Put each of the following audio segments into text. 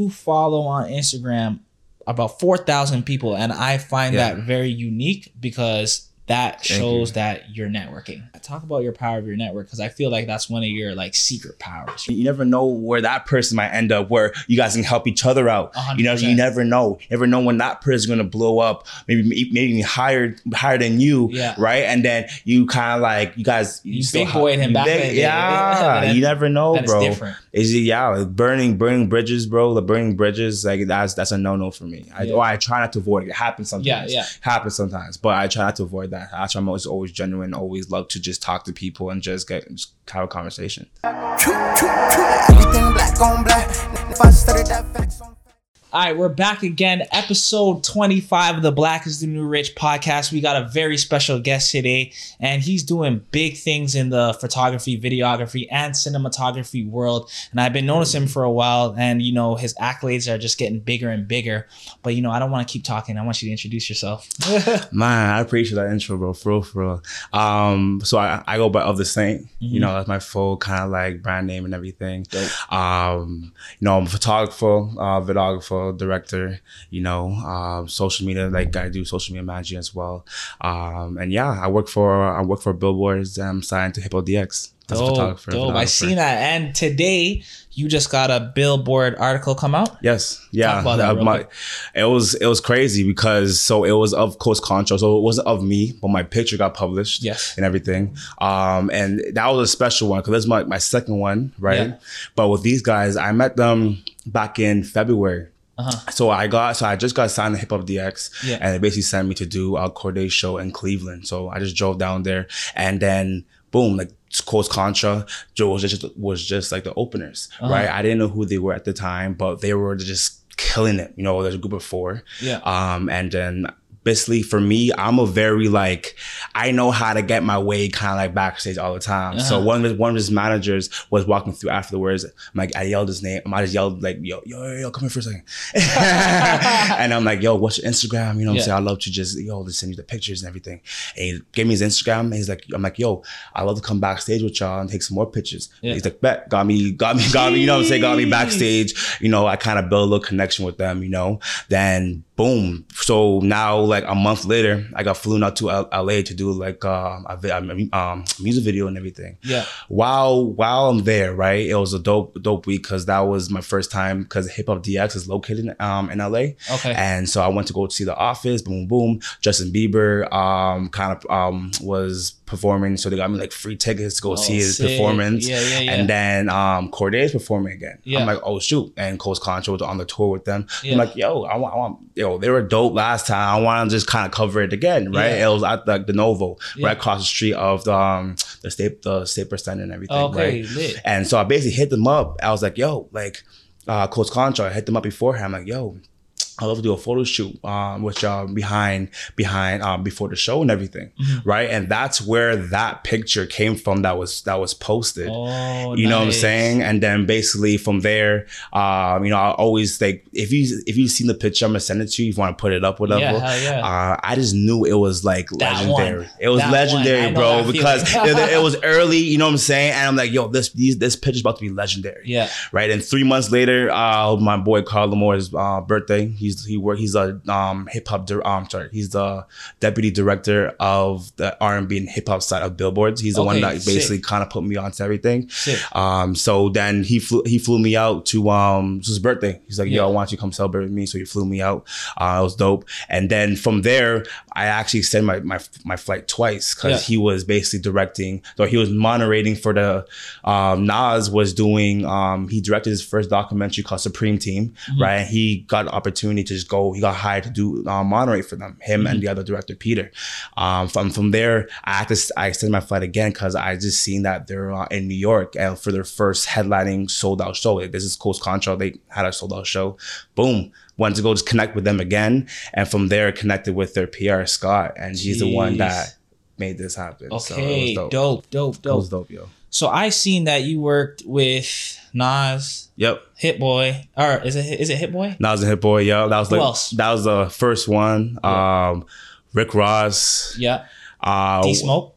You follow on Instagram about 4,000 people, and I find Yeah. that very unique because that Thank shows you. that you're networking. Talk about your power of your network because I feel like that's one of your like secret powers. You never know where that person might end up, where you guys can help each other out. A hundred You know, you never know. You never know when that person's gonna blow up, maybe maybe higher higher than you, Yeah. right? And then you kind of like you guys You still big ha- boyed him back big-. Yeah, you never know, then it's Is it yeah, like burning burning bridges, bro? The burning bridges, like that's that's a no no for me. I Yeah. or I try not to avoid it. It happens sometimes. Yeah, yeah. happens sometimes, but I try not to avoid that. I try. I'm always always genuine. Always love to just talk to people and just get just have a conversation. All right, we're back again. Episode 25 of the Black is the New Rich podcast. We got a very special guest today, and he's doing big things in the photography, videography, and cinematography world. And I've been noticing him for a while, and you know, his accolades are just getting bigger and bigger. But you know, I don't want to keep talking. I want you to introduce yourself. Man, I appreciate that intro, bro. For real, for real. Um, so I, I go by of the Saint. Mhm. You know, that's my full kind of like brand name and everything. Dope. Um, you know, I'm a photographer, uh, videographer, director. You know, um, social media. Like I do social media managing as well. Um, and yeah, I work for I work for Billboards. And I'm signed to Hip Hop DX. As a Dope, photographer. dope. I videographer. seen that. And today, you just got a Billboard article come out. Yes, yeah. Talk about that Uh, my- it was it was crazy because so it was of Coast Contra, so it wasn't of me, but my picture got published. Yes. and everything. Um, and that was a special one because this my, my second one, right? Yeah. But with these guys, I met them back in February. Uh-huh. So I got so I just got signed to Hip Hop DX, Yeah. and they basically sent me to do a Cordae show in Cleveland. So I just drove down there, and then boom, like Coast Contra, Joe was just was just like the openers, Uh-huh. right? I didn't know who they were at the time, but they were just killing it. You know, there's a group of four, Yeah. um, and then basically for me, I'm a very like I know how to get my way kind of like backstage all the time. So Uh-huh. one of his, one of his managers was walking through afterwards. I'm like I yelled his name. I just yelled like yo yo yo, yo come here for a second. and I'm like yo what's your Instagram? You know what Yeah. I'm saying? I love to just yo just send you the pictures and everything. And he gave me his Instagram. And he's like I'm like yo I love to come backstage with y'all and take some more pictures. Yeah. He's like bet got me got me got me you know what I'm saying got me backstage. You know I kind of build a little connection with them. You know then boom. So now, like a month later, I got flown out to L- LA to do like uh, a vi- um, um, music video and everything. Yeah. While while I'm there, right, it was a dope dope week because that was my first time because Hip Hop DX is located um, in LA, Okay. and so I went to go see the office. Boom boom. Justin Bieber um, kind of um, was performing, so they got me like free tickets to go Oh, see his sick. performance. Yeah, yeah, yeah. And then um, Cordae is performing again. Yeah. I'm like, oh shoot! And Coast Contra was on the tour with them. Yeah. I'm like, yo, I want, I want, yo, they were dope last time. I want to just kind of cover it again, right? Yeah. It was at the, the Novo, right across the street of the um, the state, the Staples Center and everything, okay. right? Lit. And so I basically hit them up. I was like, yo, like, uh, Coast Contra. I hit them up beforehand. I'm like, yo. I love to do a photo shoot um, with y'all behind behind um, before the show and everything, Mm-hmm. right? And that's where that picture came from. That was that was posted. Oh, You know what I'm saying? And then basically from there, um, you know, I always like if you if you've seen the picture, I'm gonna send it to you if you want to put it up, whatever. Yeah, yeah. Uh, I just knew it was like That legendary. one. It was That legendary, bro, because it, it was early. You know what I'm saying? And I'm like, yo, this these, this picture's about to be legendary. Yeah. Right. And three months later, uh, my boy Carl Lamarre's uh, birthday. He's he work. He's a um hip hop. Di- um, sorry, he's the deputy director of the R and B and hip hop side of Billboards. He's the one that basically sick. kind of put me onto everything. Sick. Um, so then he flew he flew me out to um his birthday. He's like, Yeah. yo, I want you to come celebrate with me. So he flew me out. Uh, it was dope. And then from there, I actually extended my my, my flight twice because Yeah. he was basically directing, or he was moderating for the um Nas was doing um he directed his first documentary called Supreme Team, Mm-hmm. right? He got an opportunity to just go, he got hired to do uh, moderate for them, him Mm-hmm. and the other director, Peter. Um from from there, I had to I extended my flight again because I just seen that they're uh, in New York and for their first headlining sold out show. Like, this is Coast Contra. They had a sold out show. Boom. Wanted to go just connect with them again. And from there connected with their PR Scott. And he's the one that made this happen. So it Okay. was dope. dope. Dope. It was Dope. dope, yo. So I seen that you worked with Nas, Yep. Hit Boy, or is it is it Hit Boy? Nas and hit boy, yo. That was Who like else? that was the first one. Um Rick Ross. Yeah. Uh D Smoke.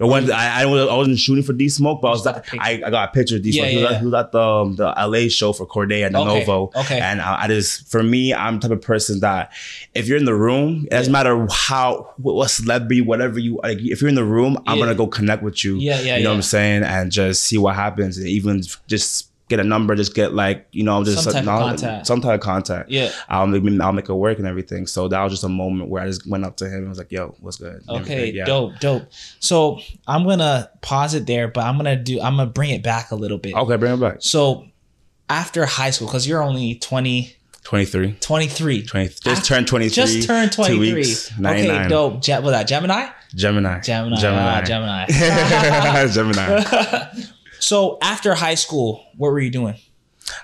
I, I, I, was, I wasn't shooting for D Smoke, but I was got at, the picture. I, I got a picture of D Smoke. Yeah, he, was yeah, at- he was at the um, the LA show for Cordae the Okay, Novo. okay. And I, I just for me, I'm the type of person that if you're in the room, it doesn't matter how what, what celebrity, whatever you like. If you're in the room, I'm Yeah. gonna go connect with you. Yeah, yeah, You know what. I'm saying, and just see what happens, and even just get a number, just get like you know, just Some type of contact. some type of contact. Yeah. I'll make I'll make it work and everything. So that was just a moment where I just went up to him and was like, "Yo, what's good?" And Okay. Yeah. dope, dope. So I'm gonna pause it there, but I'm gonna do. I'm gonna bring it back a little bit. Okay, bring it back. So after high school, because you're only 20, 23. 23. 20, just After- turned 23. Just turned Two 23. weeks, okay, 99. dope. Ge- what that? Gemini? Gemini. Gemini. Gemini. Ah, Gemini. Gemini. so after high school, what were you doing?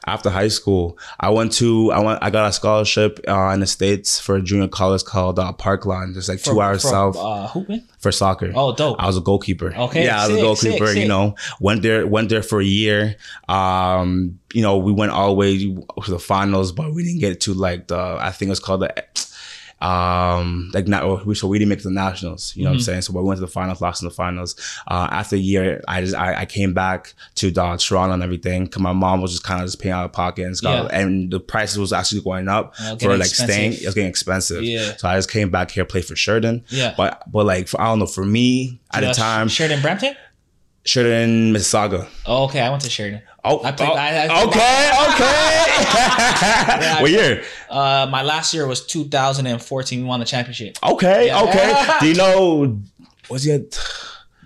After high school, I went to I went I got a scholarship uh, in the states for a junior college called uh, Parkland, just like two hours for, south Uh, hooping? for soccer. Oh, dope. I was a goalkeeper. Okay, Yeah, I was sick, a goalkeeper. sick, sick. You know, went there went there for a year. Um, you know, we went all the way to the finals, but we didn't get to like the I think it was called the um like not we so we didn't make the nationals you know what i'm Mm-hmm. saying so we went to the finals lost in the finals uh after a year i just i, I came back to uh, toronto and everything. Cause my mom was just kind of just paying out of pocket and stuff Yeah. and the prices was actually going up Oh, for like staying expensive. it was getting expensive Yeah. so i just came back here play for sheridan Yeah. but but like for, i don't know for me at the Uh, time Sheridan Brampton? sheridan mississauga Oh, okay. I went to Sheridan. Oh, I played- oh, I- I- okay, okay. what year? Uh, my last year was 2014. We won the championship. Okay, Yeah. okay. Do you know? Was he? A,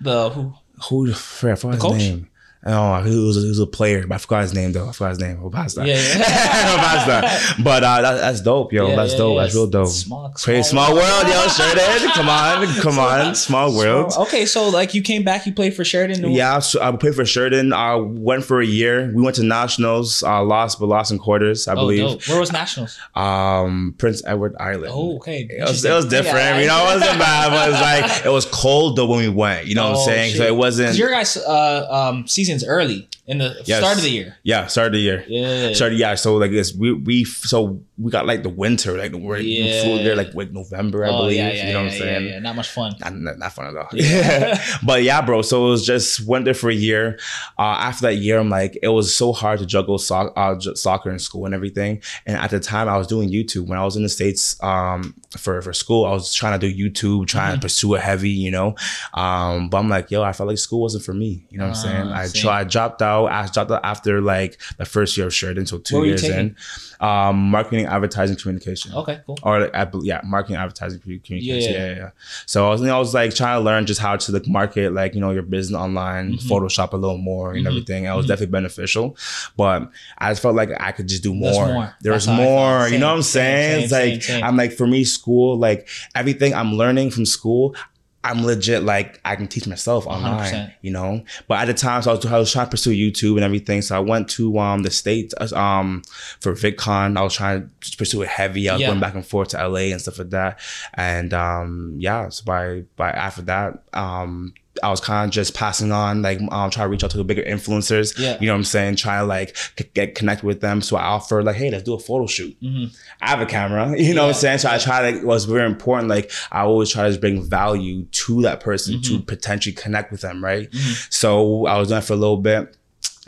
The who? who? the I forgot his coach? name. No, he was, he was a player, but I forgot his name though. I forgot his name. That. Yeah, yeah. we'll pass that. But uh, that, that's dope, yo. Yeah, that's yeah, dope. yeah. That's real dope. Small- Crazy small small world, yo. Sheridan, come on, come on, small world. Okay, so like you came back, you played for Sheridan. Yeah, so I played for Sheridan. I went for a year. We went to nationals. Uh, lost, but lost in quarters, I Oh, believe. dope. Where was nationals? Um, Prince Edward Island. Oh, okay. It was, it was different, you know. It wasn't bad, but it was like it was cold though when we went. You know what I'm Oh, saying? So it wasn't. your guys' uh, um, season's early in the Yes. start of the year. Yeah, start of the year. Yeah. Started, yeah. So like this, we we so we got like the winter, like we're Yeah. flew there like with November, I oh, believe. yeah, yeah, you know what I'm saying? Yeah, yeah. Not much fun. Not, not, not fun at all. Yeah. but yeah, bro. So it was just went there for a year. Uh, after that year, I'm like, it was so hard to juggle soc- uh, j- soccer and school and everything. And at the time, I was doing YouTube when I was in the states um, for for school. I was trying to do YouTube, trying Mm-hmm. to pursue a heavy, you know. Um, but I'm like, yo, I felt like school wasn't for me. You know what I'm saying? I see. I dropped out. I dropped out after like the first year of Sheridan, so two What were you years in. Um, marketing, advertising, communication Okay, cool. or like, I, yeah, marketing, advertising, communication. Yeah, Yeah, yeah. yeah. So I was, I was like trying to learn just how to like market, like you know, your business online, Mm-hmm. Photoshop a little more and everything. It was definitely beneficial, but I just felt like I could just do There's more. more. There was That's how I more. You know what I'm Same, saying? same, it's same, like same. I'm like for me, school, like everything I'm learning from school. I'm legit like I can teach myself online, 100%. you know. But at the time, so I was, I was trying to pursue YouTube and everything. So I went to um the states um for VidCon. I was trying to pursue it heavy. I was Yeah. going back and forth to LA and stuff like that. And um yeah, so by by after that, um I was kind of just passing on, like, um, trying to reach out to the bigger influencers. Yeah. You know what I'm saying? Trying to like c- get connect with them. So I offer like, hey, let's do a photo shoot. Mm-hmm. I have a camera. You know what I'm saying? So I try to, it was very important. Like, I always try to bring value to that person to mm-hmm. potentially connect with them, right? Mm-hmm. So I was doing for a little bit.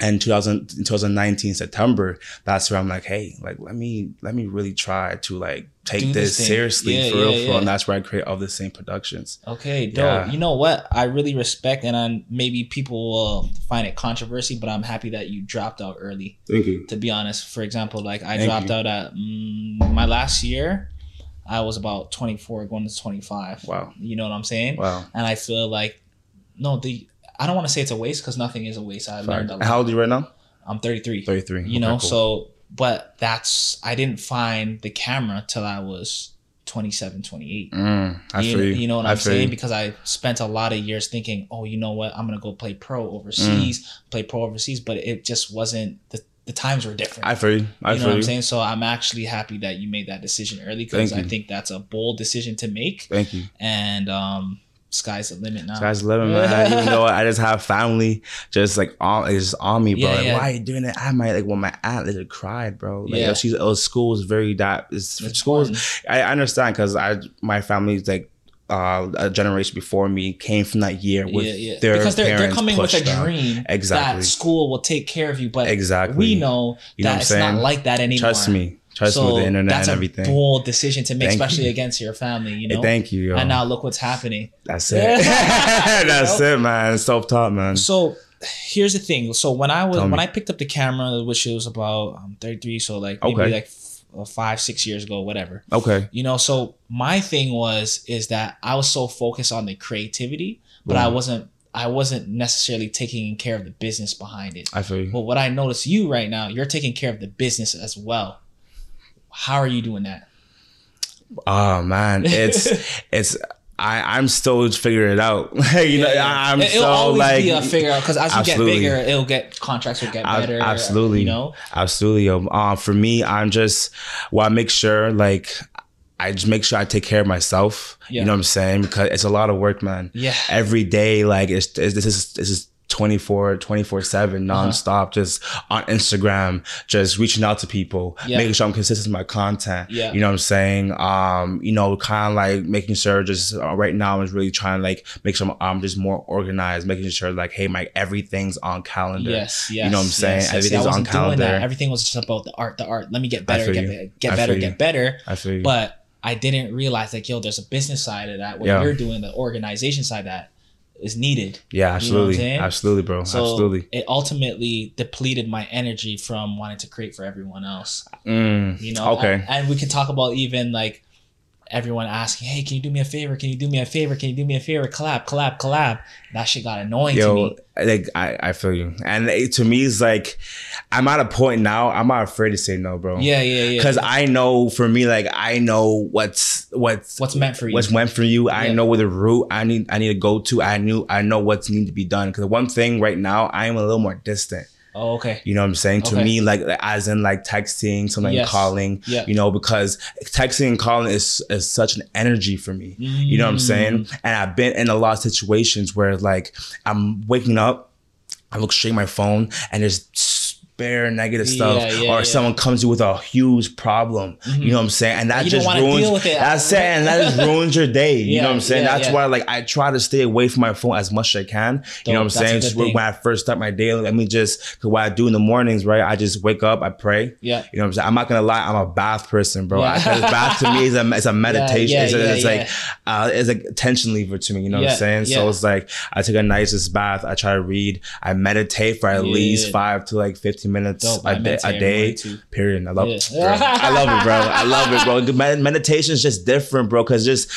And 2000, in 2019 September, that's where I'm like, hey, like let me let me really try to like take Do this, this seriously Yeah, for real, yeah, for real. yeah. And that's where I create Of The Saint productions. Okay, dope. Yeah. You know what? I really respect, and i maybe people will find it controversy, but I'm happy that you dropped out early. Thank you. To be honest, for example, like I Thank dropped you. out at mm, my last year. I was about 24, going to 25. Wow. You know what I'm saying? Wow. And I feel like, no, the I don't want to say it's a waste because nothing is a waste. I learned a lot. How old are you right now? I'm 33. 33. You know, cool. so but that's I didn't find the camera till I was 27, 28 Mm, I you, feel you. you know what I I'm feel saying? you. Because I spent a lot of years thinking, oh, you know what, I'm gonna go play pro overseas, Mm. play pro overseas, but it just wasn't the the times were different. I feel you. I you know what I'm saying? So I'm actually happy that you made that decision early because I think that's a bold decision to make, Thank you. and um, sky's the limit now. Guys living, man. Even though I just have family just like on it's just on me, bro. Yeah, like, yeah. why are you doing it? I might like when my aunt literally cried, bro. Like Yeah. she's oh, school is very that it's It's school. I I understand because I my family's like uh, a generation before me came from that year with yeah, yeah. their because they're, they're coming with a pushed them. dream Exactly. that school will take care of you, but Exactly. we know You that what it's not like that anymore. Trust me. Trust me so with the internet that's and a everything. bold decision to make, Thank especially you. against your family. You Hey, know. thank you, yo. And now look what's happening. That's it. That's it, man. Self taught, man. So here's the thing. So when I was Tell me. when I picked up the camera, which was about um, 33, so like maybe Okay. like five six years ago, whatever. Okay. You know, so my thing was is that I was so focused on the creativity, but I wasn't I wasn't necessarily taking care of the business behind it. I feel you. But what I notice you right now, you're taking care of the business as well. How are you doing that? Oh man, it's it's I I'm still figuring it out. you know, I, I'm It- it'll so always like be a figure out because as you Absolutely. get bigger, it'll get contracts will get better. absolutely, you know. absolutely. yo. Uh, for me, I'm just well, I make sure like I just make sure I take care of myself. Yeah. You know what I'm saying? Because it's a lot of work, man. Yeah. Every day, like it's, it's this is this is 24 24 7 Uh-huh. nonstop just on instagram just reaching out to people Yeah. making sure i'm consistent with my content Yeah. you know what i'm saying um you know kind of like making sure just uh, right now i'm really trying to like make sure i'm just more organized making sure like hey my everything's on calendar Yes, yes. you know what i'm saying yes, yes. Everything's on wasn't doing calendar that. Everything was just about the art, the art. Let me get better, get, be- get better, get better. i feel you But I didn't realize like, yo, there's a business side of that. What Yeah. you're doing, the organization side that is needed. yeah You know absolutely absolutely bro So absolutely it ultimately depleted my energy from wanting to create for everyone else. Mm, You know, okay And, and we can talk about even like everyone asking, "Hey, can you do me a favor? Can you do me a favor? Can you do me a favor? Collab, collab, collab." That shit got annoying to Yo, me. like I, I feel you, and it, to me, it's like I'm at a point now. I'm not afraid to say no, bro. Yeah, yeah, yeah. Because I know, for me, like I know what's what's What's meant for you. what's meant for you. I know where the route I need I need to go to. I knew I know what's need to be done. Because one thing right now, I am a little more distant. oh, okay. You know what I'm saying? To me, like as in like texting, something Yes. calling. Yeah. You know, because texting and calling is is such an energy for me. You know what I'm Mm. saying? And I've been in a lot of situations where like I'm waking up, I look straight at my phone, and there's spare negative stuff, Yeah, yeah, or yeah. someone comes to you with a huge problem. You know what I'm saying? And that You just ruins. deal with it. That's it, and that just ruins your day. You know what I'm saying? that's why like I try to stay away from my phone as much as I can. You know what I'm That's saying? When I first start my day, let me just cause what I do in the mornings, right? I just wake up, I pray. Yeah. You know what I'm saying? I'm not gonna lie, I'm a bath person, bro. I, bath to me is a it's a meditation. yeah, it's, yeah, it's like uh, it's like tension lever to me. You know what I'm saying? So it's like I take a nicest bath. I try to read. I meditate for at least five to like 15 minutes Dope. a I day. A day. Period. I love Yeah. it. Bro. I love it, bro. I love it, bro. Med- Meditation is just different, bro, because just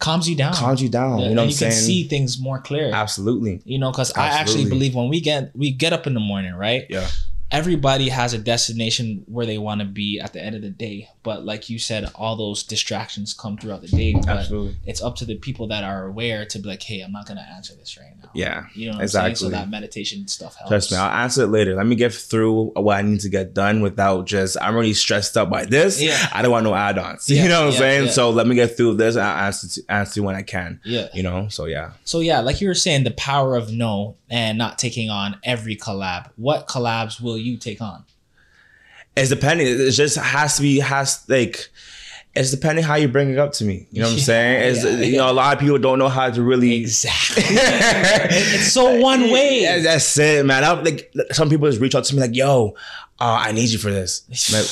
Calms you down. calms you down. Yeah, you know and you can see things more clear. Absolutely. You know, because I actually believe when we get we get up in the morning, right? Yeah. Everybody has a destination where they want to be at the end of the day. But like you said, all those distractions come throughout the day. But Absolutely. it's up to the people that are aware to be like, hey, I'm not gonna answer this right now. Yeah. You know what I'm saying? Exactly. So that meditation stuff helps. Trust me, I'll answer it later. Let me get through what I need to get done without just I'm already stressed up by this. Yeah. I don't want no add-ons. Yeah, you know what I'm yeah, saying? yeah. So let me get through this and I'll answer to, answer when I can. Yeah. You know? So yeah. So yeah, like you were saying, the power of no and not taking on every collab. What collabs will you take on? It's depending. It just has to be has like it's depending how you bring it up to me. You know what I'm Yeah, saying? It's yeah, you know, a lot of people don't know how to really Exactly. it's so one way. Yeah, that's it, man. I'm, like some people just reach out to me like, "Yo, uh, I need you for this." Like,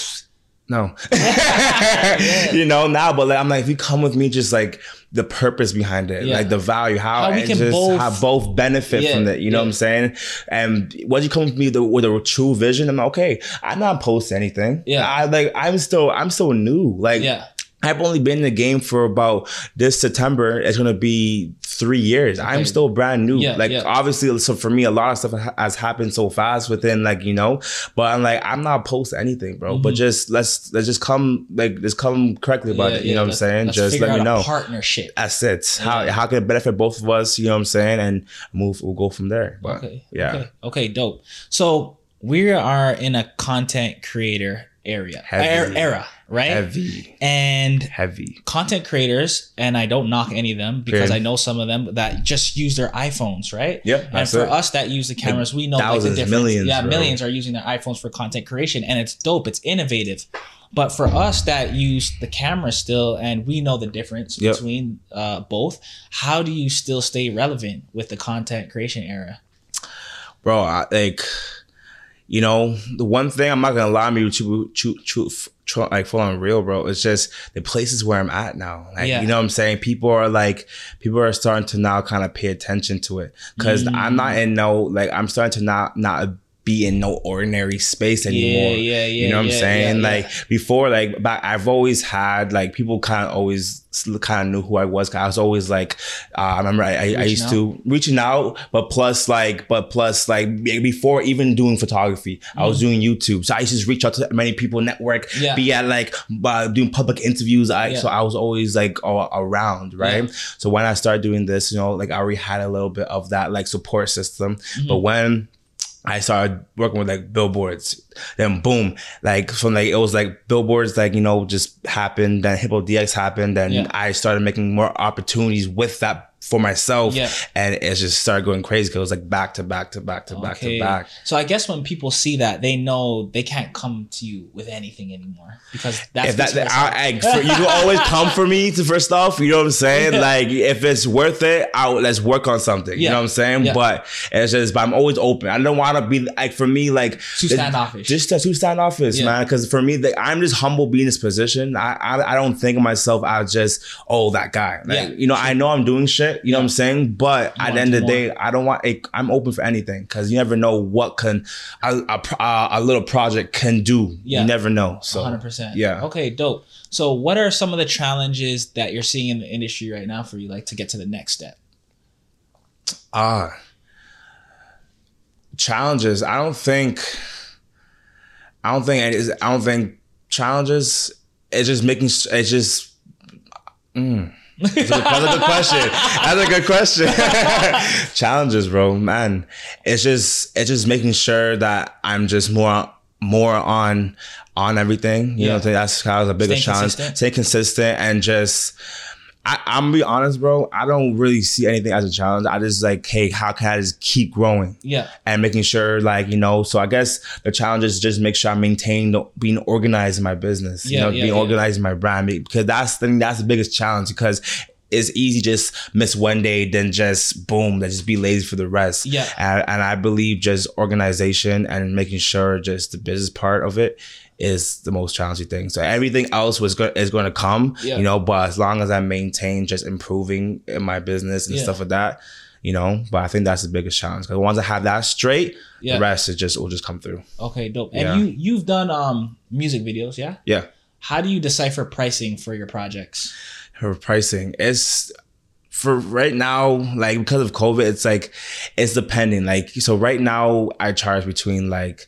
no, you know now, but like, I'm like, if you come with me, just like the purpose behind it, Yeah. like the value, how, How we can just both- how both benefit Yeah, from it. You know yeah. what I'm saying? And once you come with me the, with a true vision, I'm like, okay. I'm not posting anything. Yeah. I like. I'm still. I'm still new. Like. Yeah. I've only been in the game for about this September. It's gonna be three years. I'm still brand new. Yeah, like yeah. obviously, so for me, a lot of stuff has happened so fast within like you know. But I'm like, I'm not opposed to anything, bro. But just let's let's just come like just come correctly about Mm-hmm. Yeah, it. You know what I'm saying? Just let me know. Partnership. That's it. How how can it benefit both of us? You know what I'm saying? And move. We'll go from there. But Okay. yeah. Okay. Okay. Dope. So we are in a content creator area er- era, right? Heavy, And heavy. content creators, and I don't knock any of them because Fair. I know some of them that just use their iPhones, right? Yep, And for it. us that use the cameras, we know like the thousands, difference. millions, yeah, bro. millions are using their iPhones for content creation, and it's dope. It's innovative. But for us that use the camera still, and we know the difference Yep. between uh, both, how do you still stay relevant with the content creation era? bro. I, like, you know, the one thing I'm not gonna lie, me to to to tr- like full on real, bro. It's just the places where I'm at now. Like, Yeah. you know what I'm saying? People are like, people are starting to now kind of pay attention to it because mm. I'm not in no like I'm starting to not not be in no ordinary space anymore. yeah, yeah, You know what yeah, I'm saying? yeah, like before, like back, I've always had like people kind of always kind of knew who I was. 'cause I was always like, uh, I remember I, I, I used to reaching out, but plus like, but plus like before even doing photography, I was doing YouTube. So I used to reach out to many people, network, Mm-hmm. Yeah. be at like uh, doing public interviews. I Yeah. so I was always like all around, right? So when I started doing this, you know, like I already had a little bit of that like support system, Mm-hmm. but when I started working with like billboards. Then boom, like from like it was like billboards like you know just happened. Then Hip Hop DX happened. Then Yeah. I started making more opportunities with that for myself. Yeah. and it just started going crazy because it was like back to back to back to back to back. So I guess when people see that, they know they can't come to you with anything anymore because that's If that, the I, I, for, you can always come for me to first off. You know what I'm saying? Yeah. Like if it's worth it, I'll let's work on something. You know what I'm saying? Yeah. But it's just, but I'm always open. I don't want to be like for me, like Too standoffish. Just to too standoffish, Yeah. man. Because for me, like, I'm just humble being in this position. I, I I don't think of myself as just oh that guy. Like Yeah. you know, I know I'm doing shit. You know what I'm saying? But You at the end of the day, I don't want. like, I'm open for anything because you never know what can a, a, a, little project can do. Yeah. You never know. So 100%. yeah. Okay, dope. So what are some of the challenges that you're seeing in the industry right now for you like to get to the next step? Ah, challenges. I don't think. I don't think. it is- I don't think challenges. It's just making. It's just. Mm. That's, a good, that's a good question. That's a good question. challenges, bro, man. It's just. It's just making sure that I'm just more. More on. On everything, you Yeah. know, that's kind of the biggest Staying challenge. consistent. Stay consistent and just I, I'm gonna be honest, bro. I don't really see anything as a challenge. I just like, hey, how can I just keep growing Yeah. and making sure, like, you know. So I guess the challenge is just make sure I maintain the, being organized in my business. Yeah, you know, yeah, being yeah. organized in my brand because that's the that's the biggest challenge because. It's easy just miss one day, then just boom, then just be lazy for the rest. Yeah. and, and I believe just organization and making sure just the business part of it is the most challenging thing. So everything else was go- is going to come, Yeah. you know. But as long as I maintain just improving in my business and Yeah. stuff like that, you know. But I think that's the biggest challenge because once I have that straight, Yeah. the rest it just will just come through. Okay, dope. And you you've done um music videos, yeah? Yeah, How do you decipher pricing for your projects? her pricing is for right now like because of covid it's like it's depending like so right now i charge between like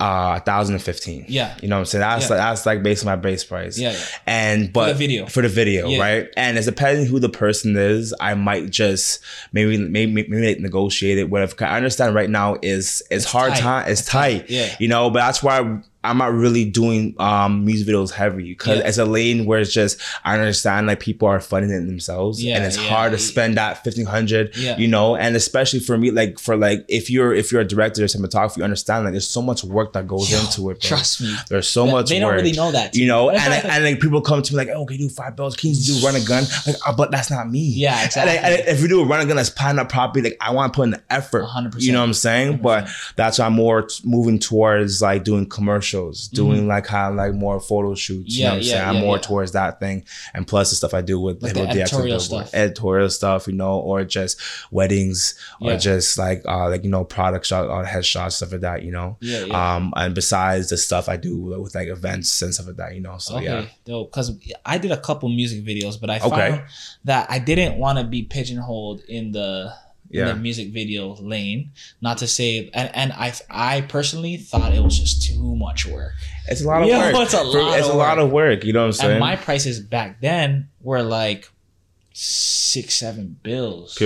uh 1015 Yeah. you know what i'm saying that's Yeah. like that's like based on my base price Yeah, yeah. and but for the video. for the video Yeah. right and it's depending who the person is i might just maybe maybe maybe like negotiate it whatever i understand right now is it's, hard tight. time it's, tight, Yeah. you know but that's why I'm not really doing um music videos heavy because Yeah. it's a lane where it's just I understand like people are funding it themselves Yeah, and it's yeah. hard to spend that fifteen hundred you know and especially for me like for like if you're if you're a director or cinematographer you understand like there's so much work that goes Yo, into it bro. trust me. there's so much they don't work. really know that, you know and and, and like people come to me like oh can you do five bills can you do run a gun like oh, but that's not me Yeah, and, exactly. like, and if you do a run a gun that's planned out properly like I want to put in the effort 100%. you know what I'm saying but that's why I'm more t- moving towards like doing commercials doing like kind of like more photo shoots you Mm-hmm. Yeah, know what I'm yeah, saying I'm more yeah. towards that thing and plus the stuff I do with Like the editorial stuff. editorial stuff you know or just weddings or just like uh like you know product shot or headshots stuff like that you know Yeah, yeah. um and besides the stuff I do with like events and stuff like that you know so Okay, yeah dope. Because I did a couple music videos, but I Okay. found that I didn't want to be pigeonholed in the Yeah. the music video lane. Not to say, and, and I I personally thought it was just too much work. It's a lot of Yo, work. it's a lot it's of a lot work. of work. You know what I'm saying? And my prices back then were like six, seven bills.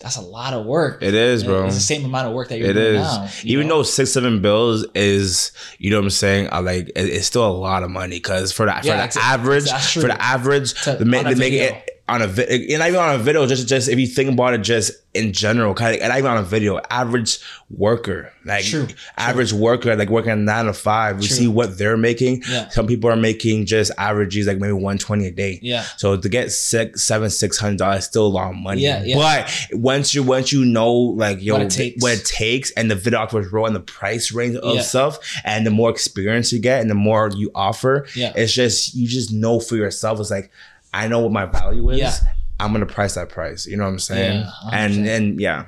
That's a lot of work. It is, bro. It's the same amount of work that you're It doing is. now. Even know? though six seven bills is, you know what I'm saying? I like it's still a lot of money because for the for Yeah, the average for the average To- the make on make it on a video, and not even on a video, just just if you think about it, just in general, kind of, and not even on a video, average worker, like True, average worker, like working nine to five, we True. see what they're making. Yeah. Some people are making just averages like maybe one twenty a day. Yeah. So to get six, seven, six hundred dollars, still a lot of money. Yeah, yeah. But once you once you know like yo What it takes. what it takes and the videographer's role and the price range of Yeah. stuff, and the more experience you get and the more you offer, Yeah. it's just you just know for yourself. It's like I know what my value is. Yeah. I'm gonna price that price. You know what I'm saying? Yeah, and and yeah,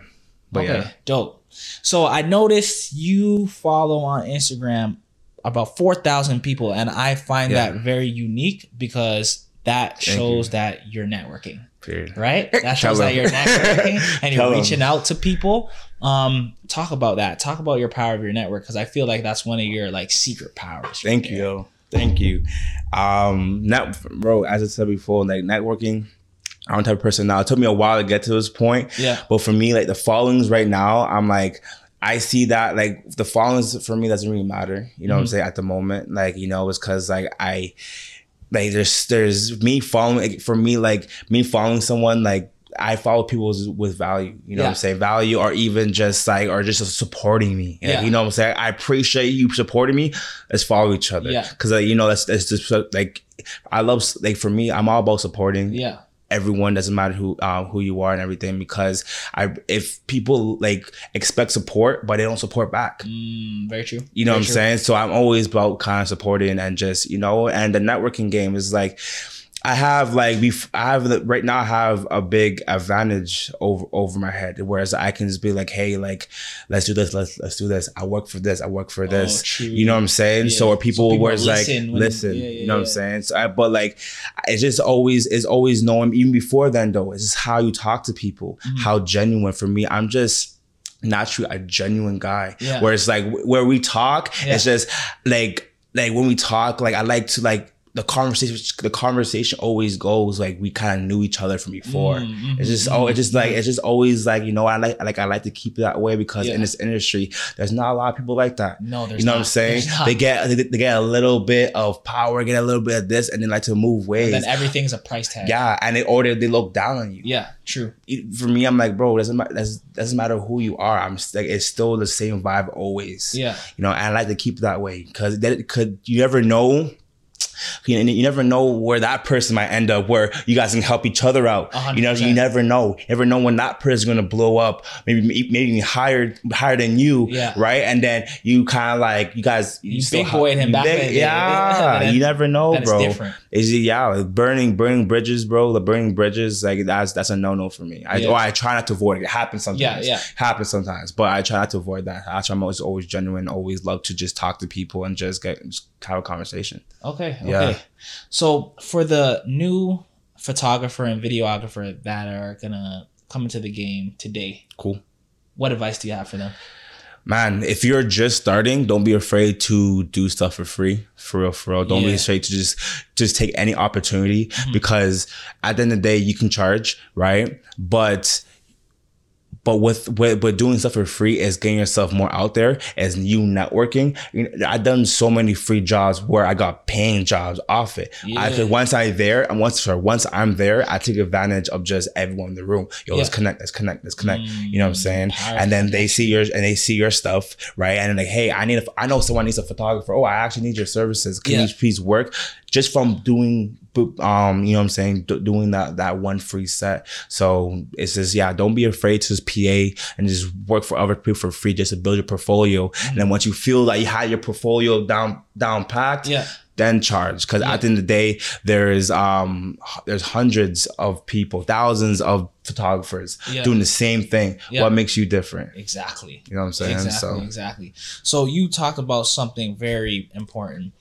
but okay, yeah, dope. So I noticed you follow on Instagram about four thousand people, and I find Yeah. that very unique because that Thank shows that you're networking. period. right? That shows that you're networking and you're Tell them. reaching out to people. Um, talk about that. Talk about your power of your network because I feel like that's one of your like secret powers. Thank there. you, yo. Thank you. Um, net, bro. As I said before, like networking. I'm type of person now. It took me a while to get to this point. Yeah. But for me, like the followings right now, I'm like, I see that like the followings for me doesn't really matter. You know what I'm saying? At the moment, like you know, it's because like I, like there's there's me following like, for me like me following someone like. I follow people with- value, you know what I'm saying? Value or even just like, or just supporting me. Yeah. You know what I'm saying? I appreciate you supporting me. Let's follow each other. Yeah. Cause like, you know, that's, that's just like, I love, like for me, I'm all about supporting Yeah. everyone doesn't matter who um, who you are and everything because I if people like expect support but they don't support back Mm, very true. you know Very what I'm true. saying so I'm always about kind of supporting and just you know and the networking game is like I have like bef- I have the, right now I have a big advantage over over my head whereas I can just be like hey like let's do this let's let's do this. I work for this I work for this. Oh, you know what I'm saying? So Yeah. where people, So people where it's like listen when- listen yeah, yeah, you know what I'm saying? So I, but like it's just always it's always knowing even before then though it's just how you talk to people Mm-hmm. how genuine. For me I'm just naturally a genuine guy. Where it's like where we talk it's just like like when we talk like i like to like the conversation the conversation always goes like we kind of knew each other from before Mm, it's just oh it's just like it's just always like you know i like like i like to keep it that way because Yeah. in this industry there's not a lot of people like that No, there's you know what i'm saying they get they, they get a little bit of power get a little bit of this and then like to move ways Then everything's a price tag. yeah and they or they, look down on you Yeah. True. for me, I'm like, bro, doesn't matter. Doesn't matter who you are. I'm like, it's still the same vibe always. Yeah. you know, and I like to keep it that way because that could you never know. You, you never know where that person might end up. Where you guys can help each other out. A hundred You know, you never know. You never know when that person's gonna blow up. Maybe maybe higher higher than you. Yeah. Right. And then you kind of like you guys. You still big boyed him back big- then, Yeah. You never know, bro. different. Is it yeah, like burning burning bridges, bro. The burning bridges, like that's that's a no no for me. I Yeah. or I try not to avoid it. It happens sometimes. Yeah, yeah. Happens sometimes, but I try not to avoid that. I try. I'm always always genuine. Always love to just talk to people and just get just have a conversation. Okay. Okay. So for the new photographer and videographer that are gonna come into the game today, Cool. what advice do you have for them? Man, if you're just starting, don't be afraid to do stuff for free. For real, for real. Don't Yeah. be afraid to just just take any opportunity mm-hmm. because at the end of the day, you can charge, right? But but with, with with doing stuff for free is getting yourself more out there as you networking. I've done so many free jobs where I got paying jobs off it. I Yeah. could once I there and once sorry, once I'm there, I take advantage of just everyone in the room. Yo, let's connect, let's connect, let's connect. you know what I'm mm, saying? powerful And then they see your and they see your stuff, right? And like, hey, I need a, I know someone needs a photographer. Oh, I actually need your services. Can Yeah. you please work? Just from doing, um, you know what I'm saying, do, doing that that one free set. So it's just yeah, don't be afraid to just PA and just work for other people for free just to build your portfolio. And then once you feel like you had your portfolio down down packed, Yeah. then charge because at the end of the day there's um there's hundreds of people thousands of photographers Yeah. doing the same thing Yeah. what makes you different Exactly. you know what i'm saying Exactly. so Exactly. So you talked about something very important.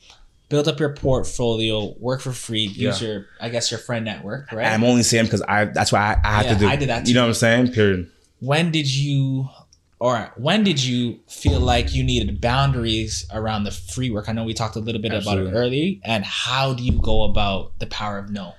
Build up your portfolio, work for free, use Yeah. your, I guess, your friend network, right? i'm only saying because i that's why i, I have Yeah, to do I did that Too. you know what i'm saying period when did you or when did you feel like you needed boundaries around the free work? I know we talked a little bit about it early. And how do you go about the power of no?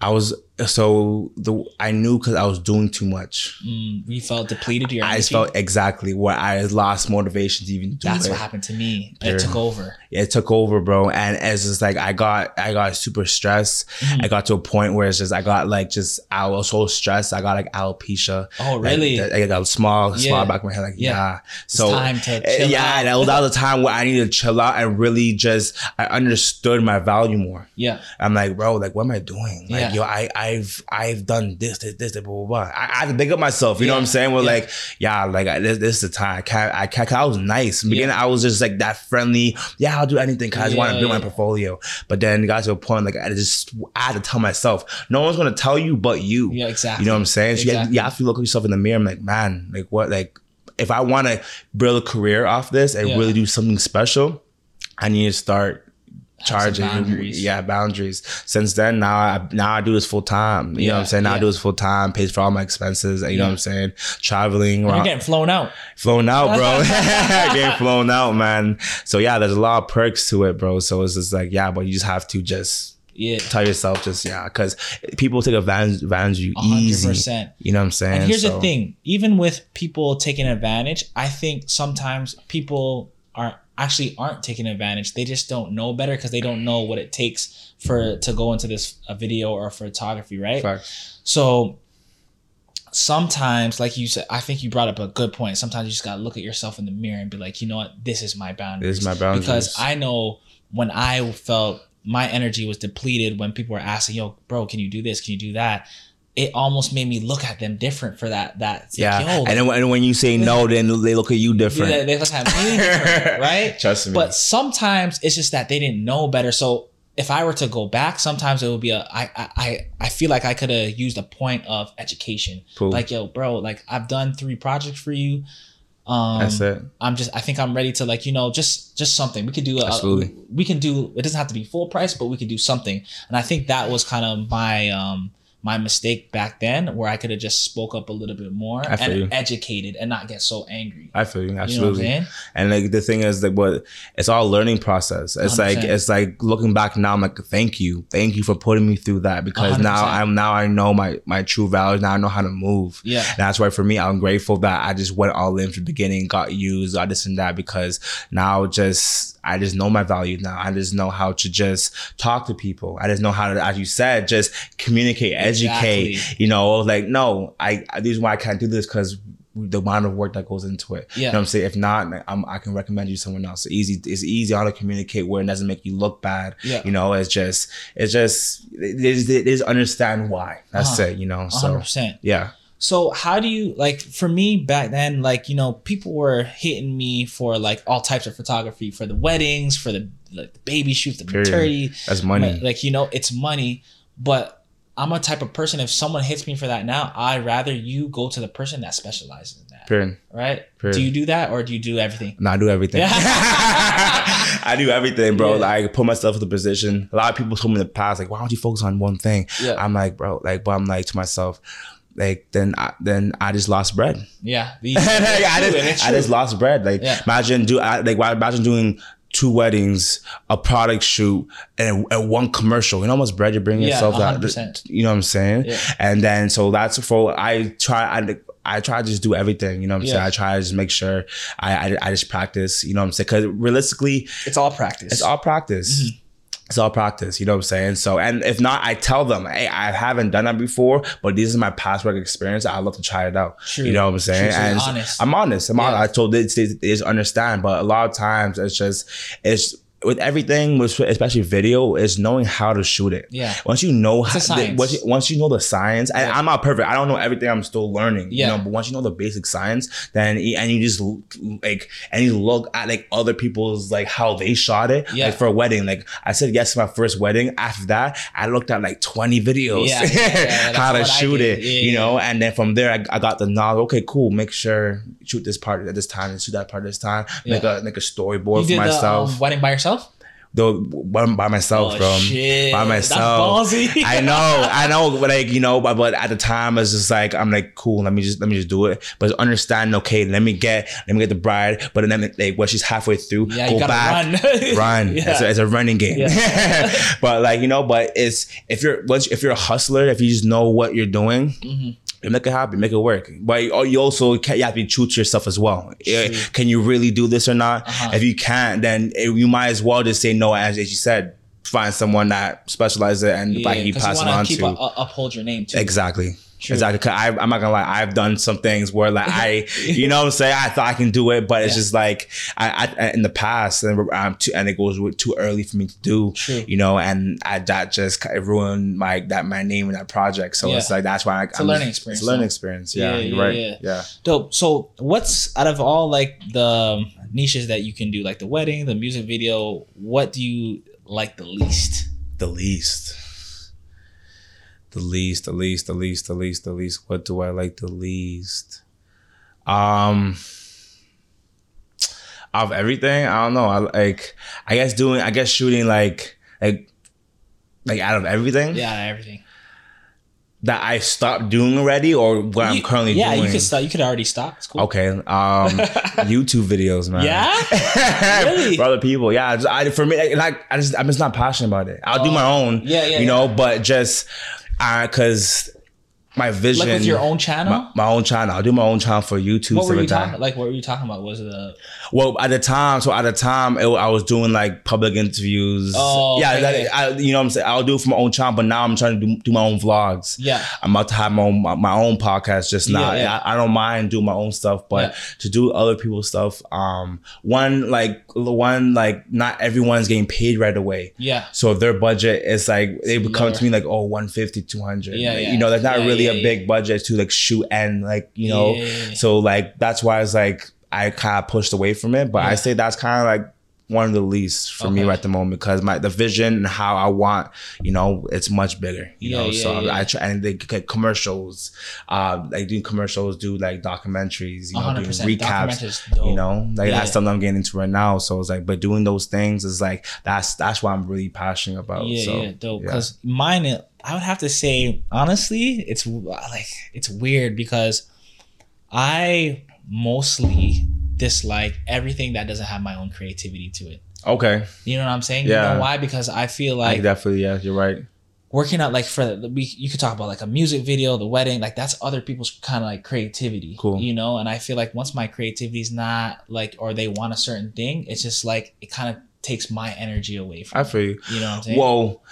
I was so the I knew because I was doing too much. Mm, you felt depleted. Your I just felt exactly where I lost motivation to even do That's it. what happened to me. It took over. it took over, bro. And it's just like I got I got super stressed. Mm-hmm. I got to a point where it's just I got like just I was so stressed. I got like alopecia. Oh, really? th- I got a small, small Yeah. back of my head. Like Yeah. yeah. So time to eh, chill yeah, out. that was, that was a time where I needed to chill out and really just I understood my value more. Yeah. I'm like, bro, like, what am I doing? Like, Yeah. yo, I, I've, I've done this, this, this, blah, blah, blah. I, I had to think of myself. You know what I'm saying? We're Yeah. like, yeah, like, I, this, this is the time. I I. I was nice. In the beginning, I was just like that friendly. Yeah, I'll do anything. Cause I just want to Yeah, build my portfolio. But then got to a point like I just, I had to tell myself, no one's gonna tell you but you. Yeah, exactly. You know what I'm saying? So you, have, Exactly. you have to look at yourself in the mirror. I'm like, man, like what, like, if I want to build a career off this and Yeah. really do something special, I need to start charging boundaries. yeah boundaries. Since then now i now i do this full time. You know what i'm saying? Now i do this full time pays for all my expenses you know what i'm saying? Traveling You're getting flown out. flown out bro. Getting flown out man. So yeah there's a lot of perks to it bro. So it's just like yeah but you just have to just Yeah. tell yourself just yeah because people take advantage, advantage of you 100%. you know what i'm saying? And here's So- the thing: even with people taking advantage, I think sometimes people are actually aren't taking advantage. They just don't know better because they don't know what it takes for to go into this a video or photography, right? Facts. So sometimes, like you said, I think you brought up a good point. Sometimes you just gotta look at yourself in the mirror and be like, you know what, this is my boundary. This is my boundaries. Because I know when I felt my energy was depleted when people were asking, "Yo, bro, can you do this? Can you do that?" It almost made me look at them different for that. That it's yeah like, Yo, and then when, and when you say no then they look at you different they, they look at me different, right? trust me But sometimes it's just that they didn't know better. So if I were to go back, sometimes it would be a I I I, I feel like I could have used a point of education. Cool. Like yo, bro, like I've done three projects for you. Um, that's it I'm just I think I'm ready to like you know just just something we could do. A, Absolutely. we can do. It doesn't have to be full price, but we could do something. And I think that was kind of my um my mistake back then, where I could have just spoke up a little bit more and you. educated and not get so angry. I feel you You know what I'm absolutely. And like the thing is like what it's all a learning process. It's like 100%. it's like looking back now, I'm like, thank you. Thank you for putting me through that because now 100%. I'm now I know my my true values. Now I know how to move. Yeah. And that's why for me, I'm grateful that I just went all in from the beginning, got used, all this and that because now just I just know my values now. I just know how to just talk to people. I just know how to, as you said, just communicate, educate. Exactly. You know, like no, I, I the reason why I can't do this because the amount of work that goes into it. You Yeah. know what I'm saying? If not, I'm, I can recommend you someone else. It's easy. It's easy how to communicate where it doesn't make you look bad. Yeah. You know, it's just, it's just, it is, it is understand why. That's Uh-huh. it. You know. So percent. yeah. So how do you like for me back then, like, you know, people were hitting me for like all types of photography for the weddings, for the like the baby shoots, the maternity. That's money. Like, you know, it's money. But I'm a type of person, if someone hits me for that now, I'd rather you go to the person that specializes in that. Period. Right? Period. Do you do that or do you do everything? No, I do everything. I do everything, bro. Yeah. Like put myself in the position. A lot of people told me in the past, like, why don't you focus on one thing? Yeah. I'm like, bro, like, but I'm like to myself, like, then I then I just lost bread. Yeah. Like, I, just, I just lost bread. Like Yeah. imagine do I, like why- imagine doing two weddings, a product shoot, and, and one commercial. You know how much bread you're bringing Yeah, yourself out. 100%. You know what I'm saying? Yeah. And then so that's for I try I. I try to just do everything, you know what I'm saying? I try to just make sure I, I, I just practice, you know what I'm saying? Because realistically, It's all practice. it's all practice. Mm-hmm. It's all practice, you know what I'm saying? So, and if not, I tell them, hey, I haven't done that before, but this is my past work experience. I'd love to try it out. True. You know what I'm saying? True, so honest. I'm honest. I'm Yeah. honest. I told it to is understand, but a lot of times it's just it's with everything, with especially video, is knowing how to shoot it. Yeah. Once you know how, science. once, you, once you know the science, and Yeah. I'm not perfect. I don't know everything. I'm still learning. Yeah. You know, but once you know the basic science, then and you just like and you look at like other people's like how they shot it. Yeah. Like for a wedding, like I said yes to my first wedding. After that, I looked at like 20 videos Yeah, yeah, how to shoot it. You know, and then from there I, I got the knowledge. Okay, cool. Make sure shoot this part at this time and shoot that part at this time. Make a make a storyboard you for myself. the um, wedding by yourself? Though by, myself, Oh, bro. shit. By myself. ballsy. I know, I know, but like you know, but, but at the time, I was just like, I'm like, cool. Let me just let me just do it. But understand, okay, let me get let me get the bride. But then like when she's halfway through, Yeah, go back, run. run. Yeah. It's, a, it's a running game. but like you know, but it's if you're once if you're a hustler, if you just know what you're doing. Mm-hmm. You make it happen, make it work. But you also you have to be true to yourself as well. Yeah, Can you really do this or not? Uh-huh. If you can't, then you might as well just say no. As, as you said, find someone that specializes it and Yeah, like you pass it on keep to. a- uphold your name too. Exactly. True. Exactly. 'Cause I, I'm not gonna lie. I've done some things where like I, you know, what I'm saying I thought I can do it, but it's Yeah. just like I, I in the past and I'm too, and it goes too early for me to do. True. You know, and I that just ruined my that my name in that project. So Yeah. it's like that's why I, a learning experience, It's a learning experience. Yeah, Yeah, you're right. yeah. Yeah. Dope. So, what's out of all like the niches that you can do, like the wedding, the music video? What do you like the least? The least. The least, the least, the least, the least, the least. What do I like the least? Um of everything, I don't know. I like I guess doing I guess shooting like like like out of everything Yeah, everything. that I stopped doing already or what I'm currently yeah, doing. Yeah, you could stop. You could already stop. It's cool. Okay. Um YouTube videos, man. Yeah. Really? for other people. Yeah, I just, I, for me, like, I just I'm just not passionate about it. I'll do my own. Oh. Yeah, yeah, You know, but just because my vision, Like with your own channel. my, my own channel. I'll do my own channel for YouTube. what were you like talking? Like, what were you talking about? Was it a Well, at the time, so at the time, it, I was doing like public interviews. Oh, yeah, okay. that, I, you know what I'm saying. I'll do it for my own channel, but now I'm trying to do, do my own vlogs. Yeah. I'm about to have my own my, my own podcast. Just Yeah, now, yeah. I, I don't mind doing my own stuff, but Yeah. to do other people's stuff, um, one like one like not everyone's getting paid right away. yeah? So their budget is like they would come to me like oh 150 200 Yeah, Like, yeah. you know that's not Yeah, really yeah, a big budget to like shoot and like you know Yeah, so like that's why it's like I kind of pushed away from it but Yeah. I say that's kind of like one of the least for me right at the moment because my the vision and how I want you know it's much bigger you Yeah, know yeah, so yeah. I try and they get commercials uh like doing commercials do like documentaries you know doing recaps you know like that's something I'm getting into right now so it's like but doing those things is like that's that's what I'm really passionate about Yeah, so yeah, dope. yeah. Because mine, I would have to say, honestly, it's like it's weird because I mostly dislike everything that doesn't have my own creativity to it. Okay. You know what I'm saying? You Yeah. know why? Because I feel I like definitely, yeah, you're right. working out like for the we you could talk about like a music video, the wedding, like that's other people's kind of like creativity. Cool. You know, and I feel like once my creativity is not like or they want a certain thing, it's just like it kind of takes my energy away from I feel you. You know what I'm saying? Well,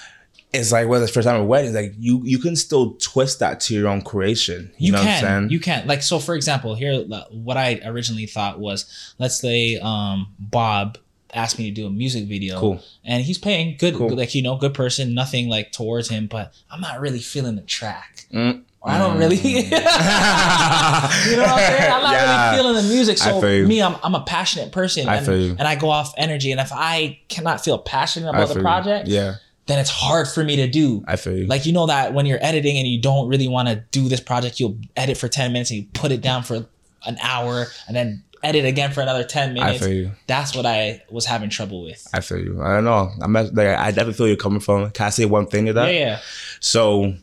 it's like whether it's first time a wedding, like you you can still twist that to your own creation. You, you know can what I'm saying? you can like so for example here uh, what i originally thought was let's say um bob asked me to do a music video Cool. and he's paying good Cool. like you know good person nothing like towards him but i'm not really feeling the track Mm. I don't really you know what i'm saying i'm not Yeah. really feeling the music so me I'm, I'm a passionate person I and, you. and i go off energy and if i cannot feel passionate about the you. project Yeah, then it's hard for me to do I feel you. like you know that when you're editing and you don't really want to do this project, you'll edit for 10 minutes and you put it down for an hour and then edit again for another 10 minutes. I feel you. That's what I was having trouble with. I feel you. I don't know. I'm not, like I definitely feel you're coming from. Can I say one thing to that? Yeah, yeah. So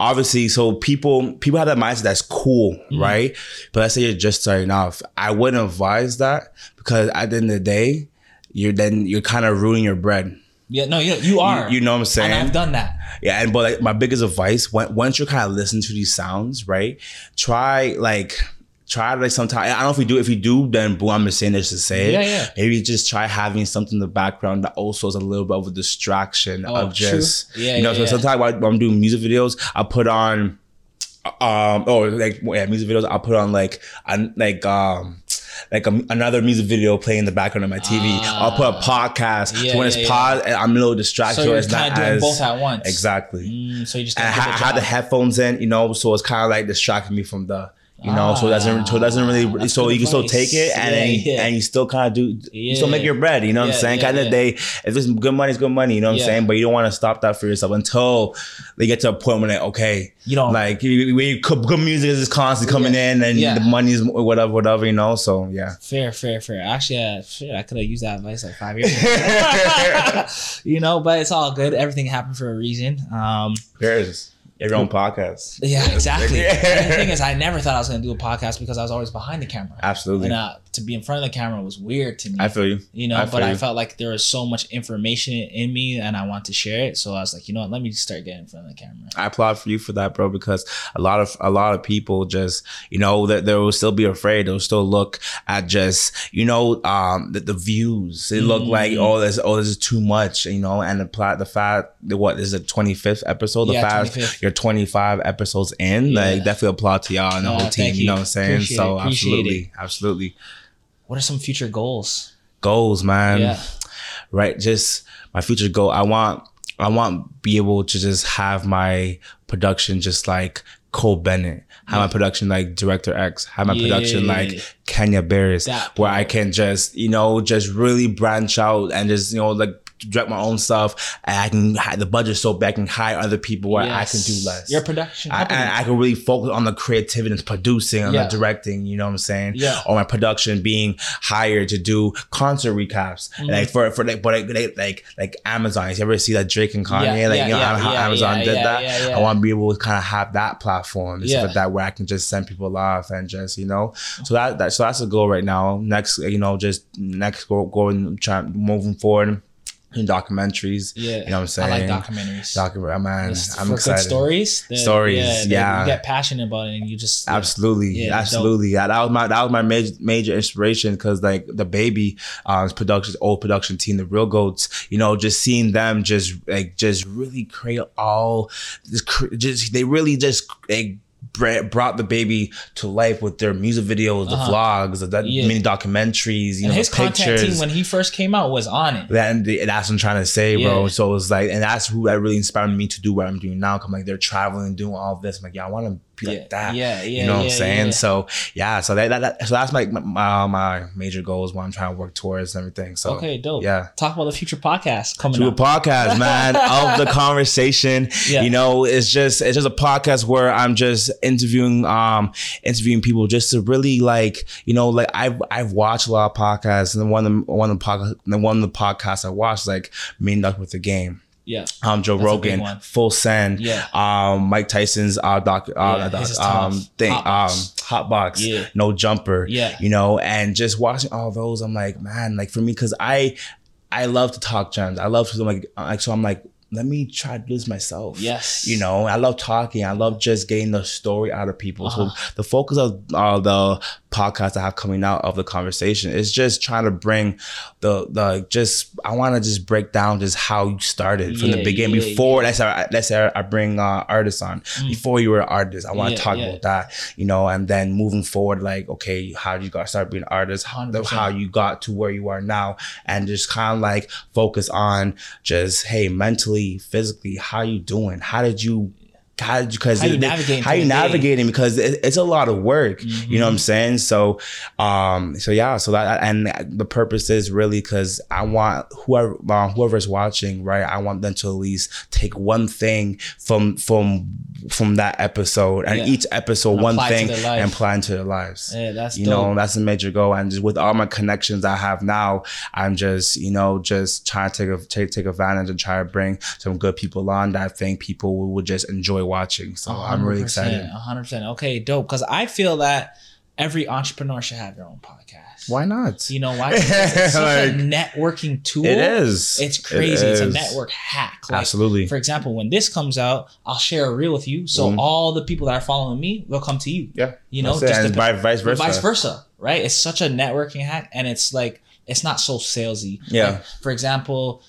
obviously, so people people have that mindset that's cool, Mm-hmm. right? But let's say you're just starting off. I wouldn't advise that because at the end of the day, you're then you're kind of ruining your bread. Yeah, no, you, you are. You, you know what I'm saying? and I've done that. Yeah, and but like my biggest advice when, once you're kind of listen to these sounds, right? Try like try like sometimes I don't know if you do if you do then boom I'm just saying this to say it. Yeah, yeah. Maybe just try having something in the background that also is a little bit of a distraction Oh, of true. just Yeah, you know yeah, so yeah. sometimes when I'm doing music videos I put on um or like yeah music videos I'll put on like an, like um like a, another music video playing in the background of my TV. I'll put a podcast. Ah. Yeah, so when yeah, it's yeah. paused, I'm a little distracted. So you're it's not doing as both at once. exactly Mm, so you just I, I had the headphones in, you know, so it's kind of like distracting me from the, You know, so it doesn't so it doesn't really Ah, so you can still take it and Yeah, then yeah. and you still kind of do you still make your bread. You know what Yeah, I'm saying? yeah, kind of yeah. day, if it's good money, it's good money. You know what Yeah. I'm saying? But you don't want to stop that for yourself until they get to a point where like okay, You don't- like when good music is just constantly coming Yeah. in and Yeah. the money is whatever whatever. You know, so yeah. Fair, fair, fair. Actually, uh, shit, I could have used that advice like five years ago. you know, but it's all good. Everything happened for a reason. Um, There's your own podcast. yeah, exactly. The thing is, I never thought I was going to do a podcast because I was always behind the camera. Absolutely. And uh, to be in front of the camera was weird to me. I feel you. you know, I but I felt like there was so much information in me and I want to share it. So I was like, you know what, let me start getting in front of the camera. I applaud for you for that, bro, because a lot of a lot of people just, you know, that they will still be afraid. They'll still look at just, you know, um, the, the views. They look like, Mhm. oh, this, oh, this is too much, you know. And the the fact, the what is the twenty fifth episode? The Yeah, fact 25th. you're twenty five episodes in, Yeah. like definitely applaud to y'all and the Oh, whole team. You. you. know what I'm saying? Appreciate so it, absolutely, absolutely. What are some future goals? Goals, man. yeah. right just my future goal i want i want be able to just have my production just like cole bennett have my production like director x have my production like kenya barris where i can just you know just really branch out and just you know like direct my own stuff and i can the budget so big i can hire other people where i can do less Your production I, and I can really focus on the creativity and producing and Yeah. the directing, you know what I'm saying? Yeah. Or my production being hired to do concert recaps. Mm-hmm. Like for for like but like like like Amazon. You ever see that Drake and Kanye? Yeah, like yeah, you know how Amazon did that. I want to be able to kind of have that platform and Yeah. like that where I can just send people off and just, you know. So that, that so that's a goal right now. Next, you know, just next goal going trying moving forward documentaries. yeah. You know what I'm saying? I like documentaries. Document man, Yes, I'm for excited. good stories. that- Stories, that yeah. You get passionate about it and you just. Absolutely, Yeah, dope. absolutely. Yeah, that was my that was my major major inspiration because like the baby, uh, production old production team, the Real Goats, you know, just seeing them just like just really create all this, cr- just they really just like brought the baby to life with their music videos, the Uh-huh. vlogs, the, Yeah. mini documentaries, you And know, his content team when he first came out was on it. That- and that's what I'm trying to say, bro. So it was like, and that's who that really inspired me to do what I'm doing now. Come like they're traveling, doing all this. I'm like, yeah, I want to be Yeah, like that. yeah, yeah, You know what I'm saying? yeah. So yeah, so that, that, that so that's my, my my major goals. What I'm trying to work towards and everything. So okay, dope. yeah. Talk about the future podcast coming To a podcast, man, of the conversation. Yeah. You know, it's just it's just a podcast where I'm just interviewing um interviewing people just to really like you know like I've I've watched a lot of podcasts and one of the one of the podcast one of the podcasts I watched like Mean Duck with the Game yeah. um, Joe That's Rogan. Full Send, Yeah. um, Mike Tyson's uh, doc, uh, Yeah, doc- um, thing, Hotbox. um, Hotbox, Yeah. No Jumper, Yeah. you know, and just watching all those, I'm like, man, like for me, because I, I love to talk gems. I love to like, like so I'm like, let me try to do this myself. Yes. You know, I love talking. I love just getting the story out of people. Uh-huh. So the focus of uh, the podcast I have coming out of the conversation is just trying to bring the the just I want to just break down just how you started from Yeah, the beginning yeah, before let's say I- let's say I bring uh, artists on before you were an artist. I want to Mm. Yeah, talk yeah. about that, you know, and then moving forward, like okay, how you got start being an artist, how, how you got to where you are now, and just kind of like focus on just hey mentally, physically, how you doing? How did you? How? Because How you navigating How you navigating? Because it, it's a lot of work. You know Mm-hmm. what I'm saying? So, um, so yeah. So that and the purpose is really because I want whoever uh, whoever's watching, right? I want them to at least take one thing from from from that episode and Yeah. each episode And one apply it to thing and apply into their lives Yeah, that's you dope. know that's a major goal and just with all my connections i have now i'm just you know just trying to take a, take, take advantage and try to bring some good people on that i think people will, will just enjoy watching so i'm really excited 100%. Okay, dope. Because I feel that every entrepreneur should have their own podcast. why not You know why? It's, such Like, a networking tool. it is It's crazy. it's a network hack. Like, Absolutely. For example, when this comes out, I'll share a reel with you. So Mhm. all the people that are following me will come to you. yeah You know, just and vi- vice versa Vice versa, right? It's such a networking hack, and it's like it's not so salesy. Yeah. Like, for example,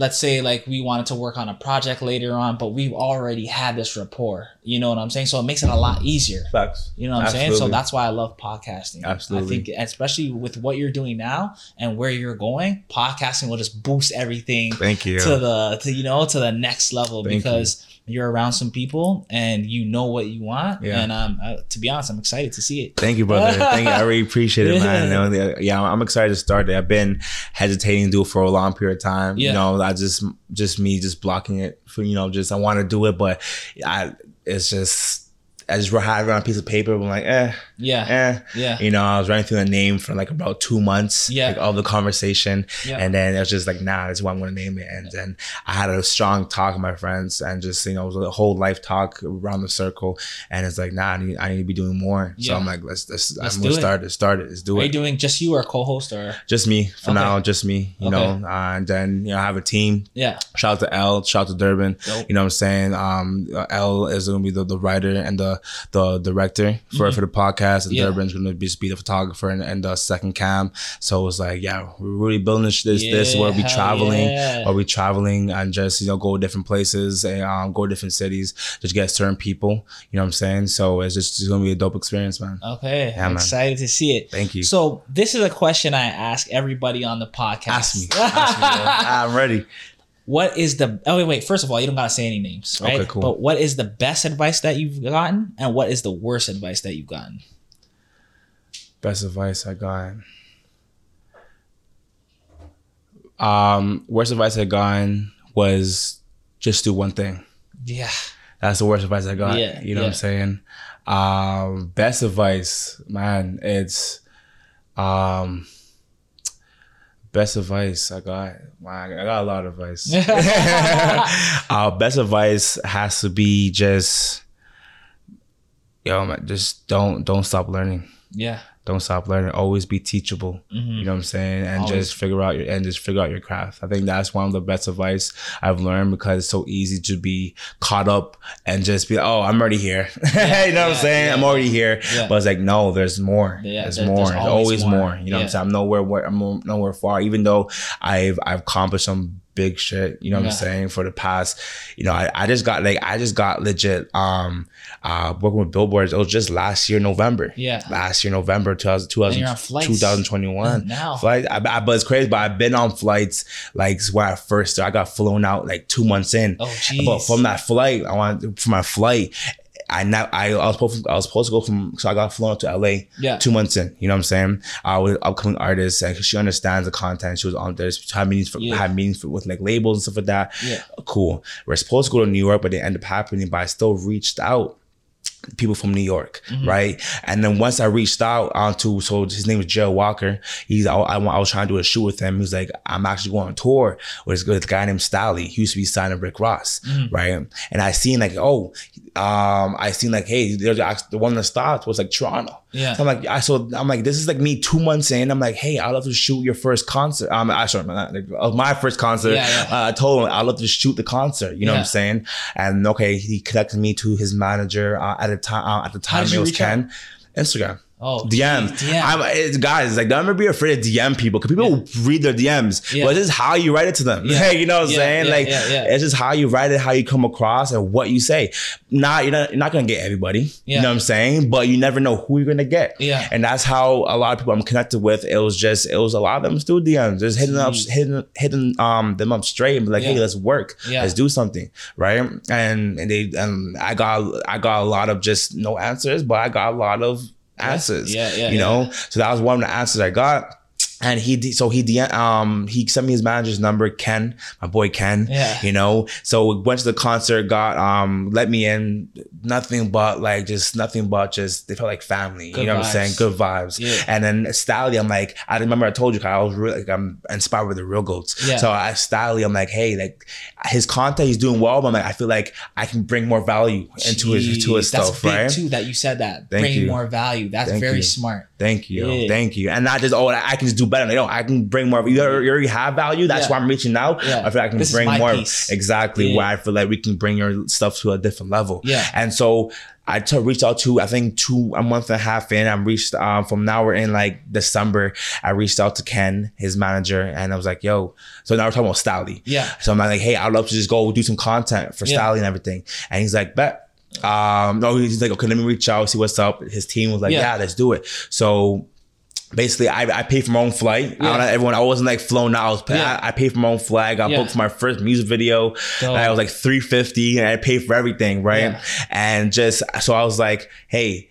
let's say like we wanted to work on a project later on, but we've already had this rapport. You know what I'm saying? So it makes it a lot easier. Facts. You know what I'm saying? So that's why I love podcasting. Absolutely. I think especially with what you're doing now and where you're going, podcasting will just boost everything thank you to the to you know to the next level Thank you. You're around some people and you know what you want. Yeah. And um, uh, to be honest, I'm excited to see it. Thank you, brother. Thank you. I really appreciate it, man. Yeah. Know, Yeah, I'm excited to start it. I've been hesitating to do it for a long period of time. Yeah. You know, I just just me just blocking it for you know, just I want to do it, but I it's just I just had it on a piece of paper. I'm like, eh, Yeah. eh. Yeah. You know, I was running through the name for like about two months, Yeah. like of the conversation, Yeah. and then it was just like, nah, that's what I'm gonna name it. And then I had a strong talk with my friends, and just you know, it was a whole life talk around the circle, and it's like, nah, I need, I need to be doing more. So I'm like, let's, let's, Let's I'm gonna it. start it, start it, let's do Are it. Are you doing just you or co-host or? just me for Okay. now, just me, you Okay. know, uh, and then you know, I have a team. Yeah. Shout out to L, shout out to Durban. Dope. You know what I'm saying? Um, L is gonna be the, the writer and the the director for, for the podcast, and Mm-hmm. Yeah. Durban's gonna be, be the photographer and, and the second cam. So it's like, yeah, we're really building this this, this where we traveling, yeah. or we traveling and just you know go to different places and um, go to different cities, just get certain people. You know what I'm saying? So it's just it's gonna be a dope experience, man. Okay. Yeah, I'm man. excited to see it. Thank you. So this is a question I ask everybody on the podcast. Ask me. Ask me. I'm ready. What is the oh wait, wait, first of all, you don't gotta say any names, right? Okay, cool. But what is the best advice that you've gotten and what is the worst advice that you've gotten? Best advice I got. Um, worst advice I gotten was just do one thing. Yeah. That's the worst advice I got. Yeah, you know yeah. what I'm saying? Um, best advice, man, it's um best advice I got. I got a lot of advice. uh, best advice has to be just yo man, just don't don't stop learning. Yeah. Don't stop learning. Always be teachable. Mm-hmm. You know what I'm saying? And Always. just figure out your and just figure out your craft. I think that's one of the best advice I've learned because it's so easy to be caught up and just be oh I'm already here. you know what I'm saying? yeah, I'm already here. Yeah. But it's like no, there's more. Yeah, there's there- more. there's There's always always, more. more. You know what I'm saying? I'm nowhere where I'm nowhere far. Even though I've I've accomplished some big shit. You know what Yeah. I'm saying? For the past, you know, I, I just got like I just got legit um uh working with billboards. It was just last year November. Yeah. Last year November 2000, 2000 you're on flights 2021. now. Flight, I, I, but it's crazy. But I've been on flights like where I first started. I got flown out like two months in. Oh, jeez. But from that flight, I want from my flight. I now I, I was supposed to, I was supposed to go from so I got flown out to LA Yeah. two months in. You know what I'm saying? Uh, with upcoming artists and she understands the content. She was on there. She had meetings for Yeah. had meetings for, with like labels and stuff like that. Yeah. Cool. We're supposed to go to New York, but they ended up happening. But I still reached out people from New York, Mm-hmm. right? And then once I reached out onto, so his name is Joe Walker. He's, I, I, I was trying to do a shoot with him. He's like, I'm actually going on tour with this guy named Stalley. He used to be signed to Rick Ross, Mm-hmm. right? And I seen like, oh, um, I seen like, hey, there's the one that stopped was like Toronto. Yeah. So I'm like, I so I'm like, this is like me two months in. I'm like, hey, I'd love to shoot your first concert. Um, I sorry, not, like, my first concert. Yeah, yeah. Uh, I told him I'd love to shoot the concert. You know what I'm saying? And okay, he connected me to his manager uh, at the time. Uh, at the time, it was reach out? Instagram. Oh, DM. geez, DM. I'm, it's, guys, like, don't ever be afraid to DM people because people read their DMs. Yeah. But this is how you write it to them. Yeah. you know what I'm Yeah, saying? yeah, like, yeah, yeah. it's just how you write it, how you come across, and what you say. Not, you're not, you're not going to get everybody. Yeah. You know what I'm saying? But you never know who you're going to get. Yeah. And that's how a lot of people I'm connected with, it was just, it was a lot of them still DMs. Just hitting up, hitting, hitting um, them up straight and be like, hey, let's work. Yeah. Let's do something. Right. And, and they, and I got, I got a lot of just no answers, but I got a lot of answers. Yeah, yeah, You yeah. know, so that was one of the answers I got. And he so he um he sent me his manager's number, Ken, my boy Ken. Yeah. You know, so we went to the concert, got um let me in, nothing but like just nothing but just they felt like family. Good you know what. I'm saying? Good vibes. Yeah. And then Stalley, I'm like, I remember I told you I was really like I'm inspired with the real goats. Yeah. So I Stalley, I'm like, hey, like his content, he's doing well, but I'm like, I feel like I can bring more value into his to his Jeez, That's stuff, big right? too that you said that. Thank Bringing you. more value. That's Thank very you. smart. Thank you. Yeah. Thank you. And not just, oh, I can just do better. No, I can bring more. You already have value. That's Yeah. why I'm reaching out. Yeah. I feel like I can This bring more. piece. Exactly. Where I feel like we can bring your stuff to a different level. Yeah. And so I t- reached out to, I think two, a month and a half in, I'm reached, um, from now we're in like December, I reached out to Ken, his manager, and I was like, yo, so now we're talking about Stalley. Yeah. So I'm like, hey, I'd love to just go do some content for Yeah. Stalley and everything. And he's like, bet. Um, no, he's like, okay, let me reach out, see what's up. His team was like, Yeah. yeah, let's do it. So basically I, I paid for my own flight. I don't know everyone. I wasn't like flown out. I was Yeah. I, I paid for my own flag. I Yeah. booked for my first music video. Dope. I was like three fifty, and I paid for everything, right? Yeah. And just so I was like, hey.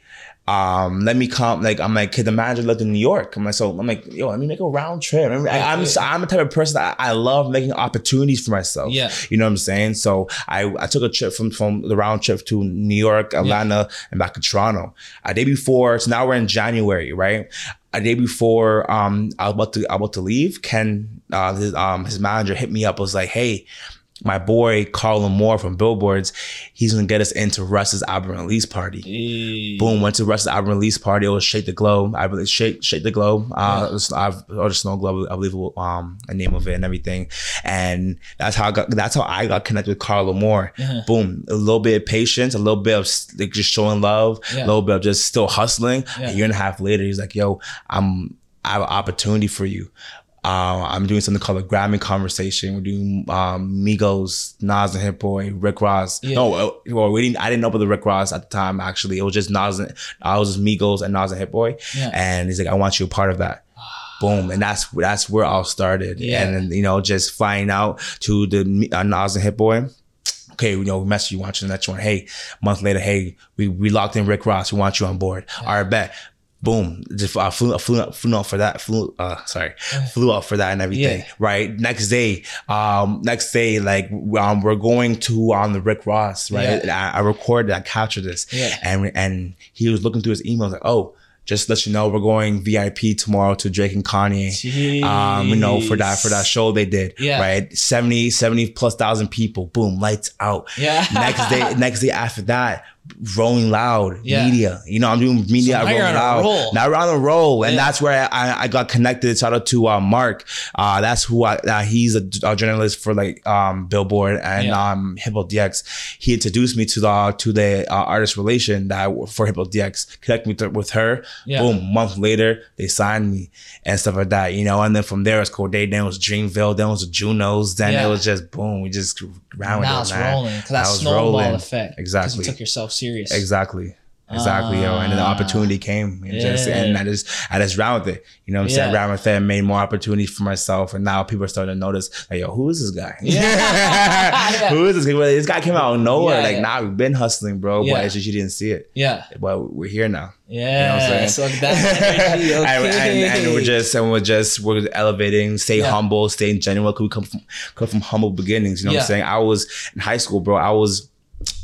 Um, let me come. Like I'm like, kid, the manager lived in New York. I'm like, so I'm like, yo, let me make a round trip. I I, I'm I'm the type of person that I love making opportunities for myself. Yeah. you know what I'm saying. So I I took a trip from from the round trip to New York, Atlanta, and back to Toronto. A day before, so now we're in January, right? A day before, um, I was about to I was about to leave. Ken, uh, his um his manager hit me up. Was like, hey. My boy Carl Lamarre from Billboards, he's gonna get us into Russ's album release party. Boom, went to Russ's album release party. It was Shake the Globe. I believe Shake Shake the Globe. Uh, was, I've, or the Snow Globe, I believe um the name of it and everything. And that's how I got. That's how I got connected with Carl Lamarre. Uh-huh. Boom, a little bit of patience, a little bit of like just showing love, Yeah. a little bit of just still hustling. Yeah. A year and a half later, he's like, "Yo, I'm I have an opportunity for you." Uh, I'm doing something called a Grammy conversation. We're doing um, Migos, Nas and Hit Boy, Rick Ross. Yeah. No, uh, well, we didn't. I didn't know about the Rick Ross at the time. Actually, it was just Nas. And, I was just Migos and Nas and Hit Boy. Yeah. And he's like, I want you a part of that. Boom, and that's that's where all started. Yeah. And then, you know, just flying out to the uh, Nas and Hit Boy. Okay, you know, we message you, want you the next one. Hey, a month later, hey, we, we locked in Rick Ross. We want you on board. All right, bet. Boom. Just I flew, flew, flew out for that. Flew, uh, sorry, flew out for that and everything. Yeah. Right. Next day, um, next day, like, um, we're going to on the Rick Ross. Right. Yeah. I, I recorded, I captured this, Yeah. and and he was looking through his emails like, oh. Just to let you know, we're going VIP tomorrow to Drake and Kanye. Um, you know, for that for that show they did. Yeah. Right. 70, 70 plus thousand people. Boom, lights out. Yeah. next day, next day after that, Rolling Loud, Yeah. media. You know, I'm doing media So now Rolling Loud. roll. Now we're on a roll, and Yeah. that's where I, I got connected. Shout out to uh, Mark. Uh, that's who I. Uh, he's a, a journalist for like um, Billboard and Yeah. um, Hip Hop DX. He introduced me to the to the uh, artist relation that I, for Hip Hop DX. Connect me to, with her. Yeah. Boom. Month later, they signed me and stuff like that. You know, and then from there it's Cordae. Then it was Dreamville. Then it was Junos. Then it was just boom. We just with now it's rolling because that it's snowball rolling. effect. Exactly. you took yourself serious. Exactly. Exactly, yo. And then the Ah. opportunity came. And I just I just ran with it. You know what I'm saying? Yeah. Ran with it and made more opportunities for myself. And now people are starting to notice, like, yo, who is this guy? Yeah. who is this guy? Well, This guy came out of nowhere. Yeah, like, yeah. nah, we've been hustling, bro. Yeah. But it's just you didn't see it. Yeah. But we're here now. Yeah. I'm so saying? that energy, okay. and, and, and we're just and we're just we're elevating, stay Yeah. humble, staying genuine. Cause we come from come from humble beginnings. You know what I'm saying? I was in high school, bro. I was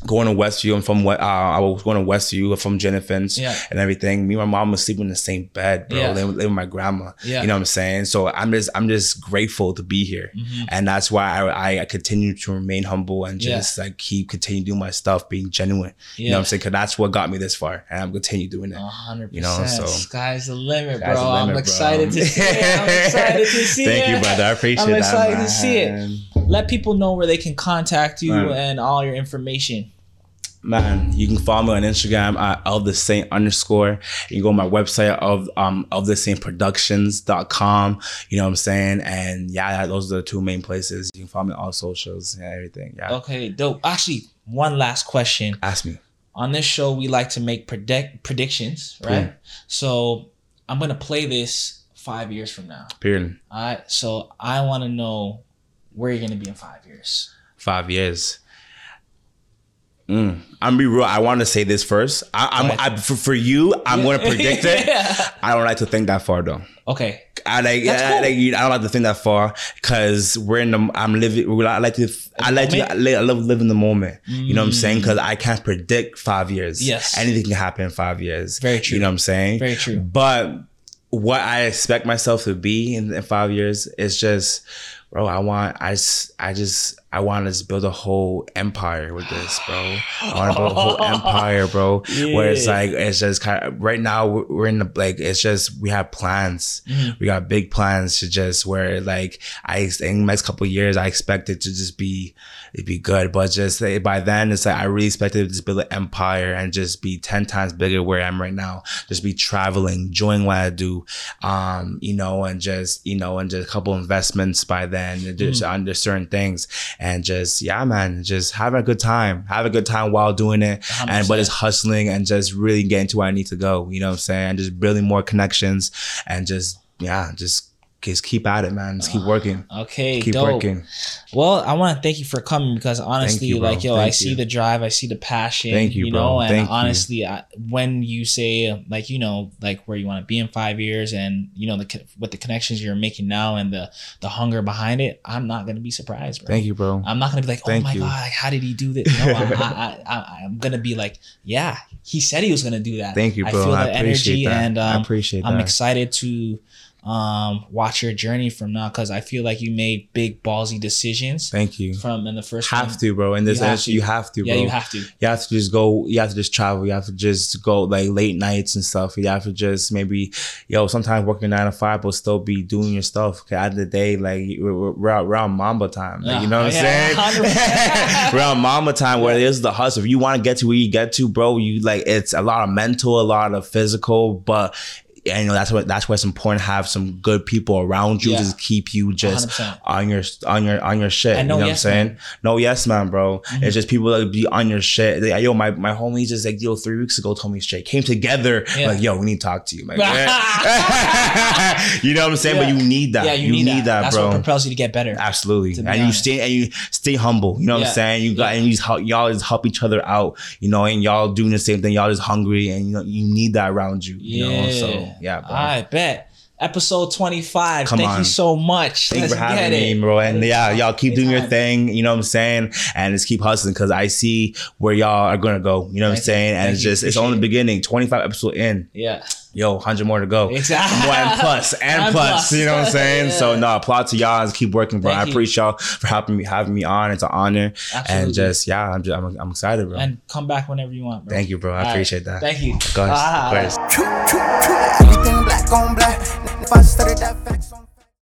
going to Westview. I'm from what uh, I was going to Westview from Jane and Finch Yeah. and everything. Me and my mom was sleeping in the same bed, bro. Yeah. Living, living with my grandma. Yeah. You know what I'm saying? So I'm just I'm just grateful to be here, Mm-hmm. and that's why I, I continue to remain humble and just like keep continue doing my stuff, being genuine. You know what I'm saying? Because that's what got me this far, and I'm continue doing it. A hundred You know, so- Sky's the limit, bro. The limit, I'm bro. excited to see it. I'm excited to see Thank it. you, brother. I appreciate it. I'm that. excited to see it. Let people know where they can contact you Man. and all your information. Man, you can follow me on Instagram at of the saint underscore. You can go to my website of um of the saint productions.com. You know what I'm saying? And yeah, those are the two main places. You can follow me on all socials and everything. Yeah. Okay, dope. Actually, one last question. Ask me. On this show, we like to make predict predictions, right? So I'm gonna play this five years from now. Period. All right. So I want to know where are you're gonna be in five years. Five years. Mm. I'm gonna be real. I want to say this first. I, I'm I, for, for you. I'm going to predict it. Yeah. I don't like to think that far though. Okay. I like, That's I, cool. like I don't like to think that far because we're in the. I'm living. I like to. I like to. I li- I love living the moment. You know what I'm saying? Because I can't predict five years. Mm. Yes. anything can happen in five years. Very true. You know what I'm saying? Very true. But what I expect myself to be in, in five years is just, bro. I want. I just. I just. I want to build a whole empire with this, bro. I want to build a whole empire, bro. Where it's like it's just kind of right now we're in the like it's just we have plans. Mm-hmm. We got big plans to just where like I in the next couple of years I expect it to just be it'd be good, but just like, by then it's like I really expected to just build an empire and just be ten times bigger where I am right now. Just be traveling, doing what I do, um, you know, and just you know, and just a couple investments by then and just Mm. under certain things and just yeah man just having a good time. Have a good time while doing it. And but it's hustling and just really getting to where I need to go you know what I'm saying? And just building more connections and just yeah just just keep at it man just keep ah, working Okay, keep dope. working Well, I want to thank you for coming because honestly, you, like yo, I Thank see the drive, I see the passion. Thank you, you bro. know, and Thank you. honestly, I, when you say like you know like where you want to be in five years, and you know the with the connections you're making now and the the hunger behind it, I'm not gonna be surprised, bro. thank you bro I'm not gonna be like, oh Thank my you. god, like, how did he do this? No, I, I, I, I'm gonna be like, yeah, he said he was gonna do that. thank you bro. I feel the appreciate energy, that and I appreciate. appreciate I'm excited to um watch your journey from now because I feel like you made big ballsy decisions thank you. from in the first have one. to bro. In this You have to. you have to bro Yeah, you have to. you have to just go you have to just travel. You have to just go like late nights and stuff. You have to just maybe yo sometimes working nine to five but still be doing your stuff. 'Cause at the the day like we're, we're, we're out- we're on mamba time. Like, you know what Yeah, i'm saying 100%. we're on mamba time where is the hustle. If you want to get to where you get to bro you like it's a lot of mental a lot of physical but and you know that's what that's why it's important to have some good people around you Yeah. to just keep you just 100%. on your on your on your shit. And you know yes what I'm saying? man. No yes man, bro. Mm-hmm. It's just people that be on your shit. They, yo, my my homie just like yo three weeks ago told me straight came together Yeah. like yo we need to talk to you, man. you know what I'm saying? But you need that. Yeah, you, need, that. That's bro. what propels you to get better. Absolutely, be and you stay and you stay humble. You know what I'm saying? You got and you just help, y'all just help each other out. You know, and y'all doing the same thing. Y'all just hungry, and you know you need that around you. You know, so yeah, bro. I bet. Episode 25. Come Thank on. you so much. Thank you for having me, it. bro. And yeah, y'all keep doing your thing. You know what I'm saying? And just keep hustling because I see where y'all are gonna go. You know what I'm Thank you. saying? And Thank it's you. just it's Appreciate only the beginning. 25 episode in. Yeah. Yo, 100 more to go. Exactly. More and plus and, And plus, plus. You know what I'm saying? So no, applaud to y'all and keep working, bro. Thank I you. appreciate y'all for helping me having me on. It's an honor. Absolutely. And just yeah, I'm just I'm, I'm excited, bro. And come back whenever you want, bro. Thank you, bro. I All right. appreciate that. Thank you. Of course, Ah. of course. Everything black on black. If I started that facts on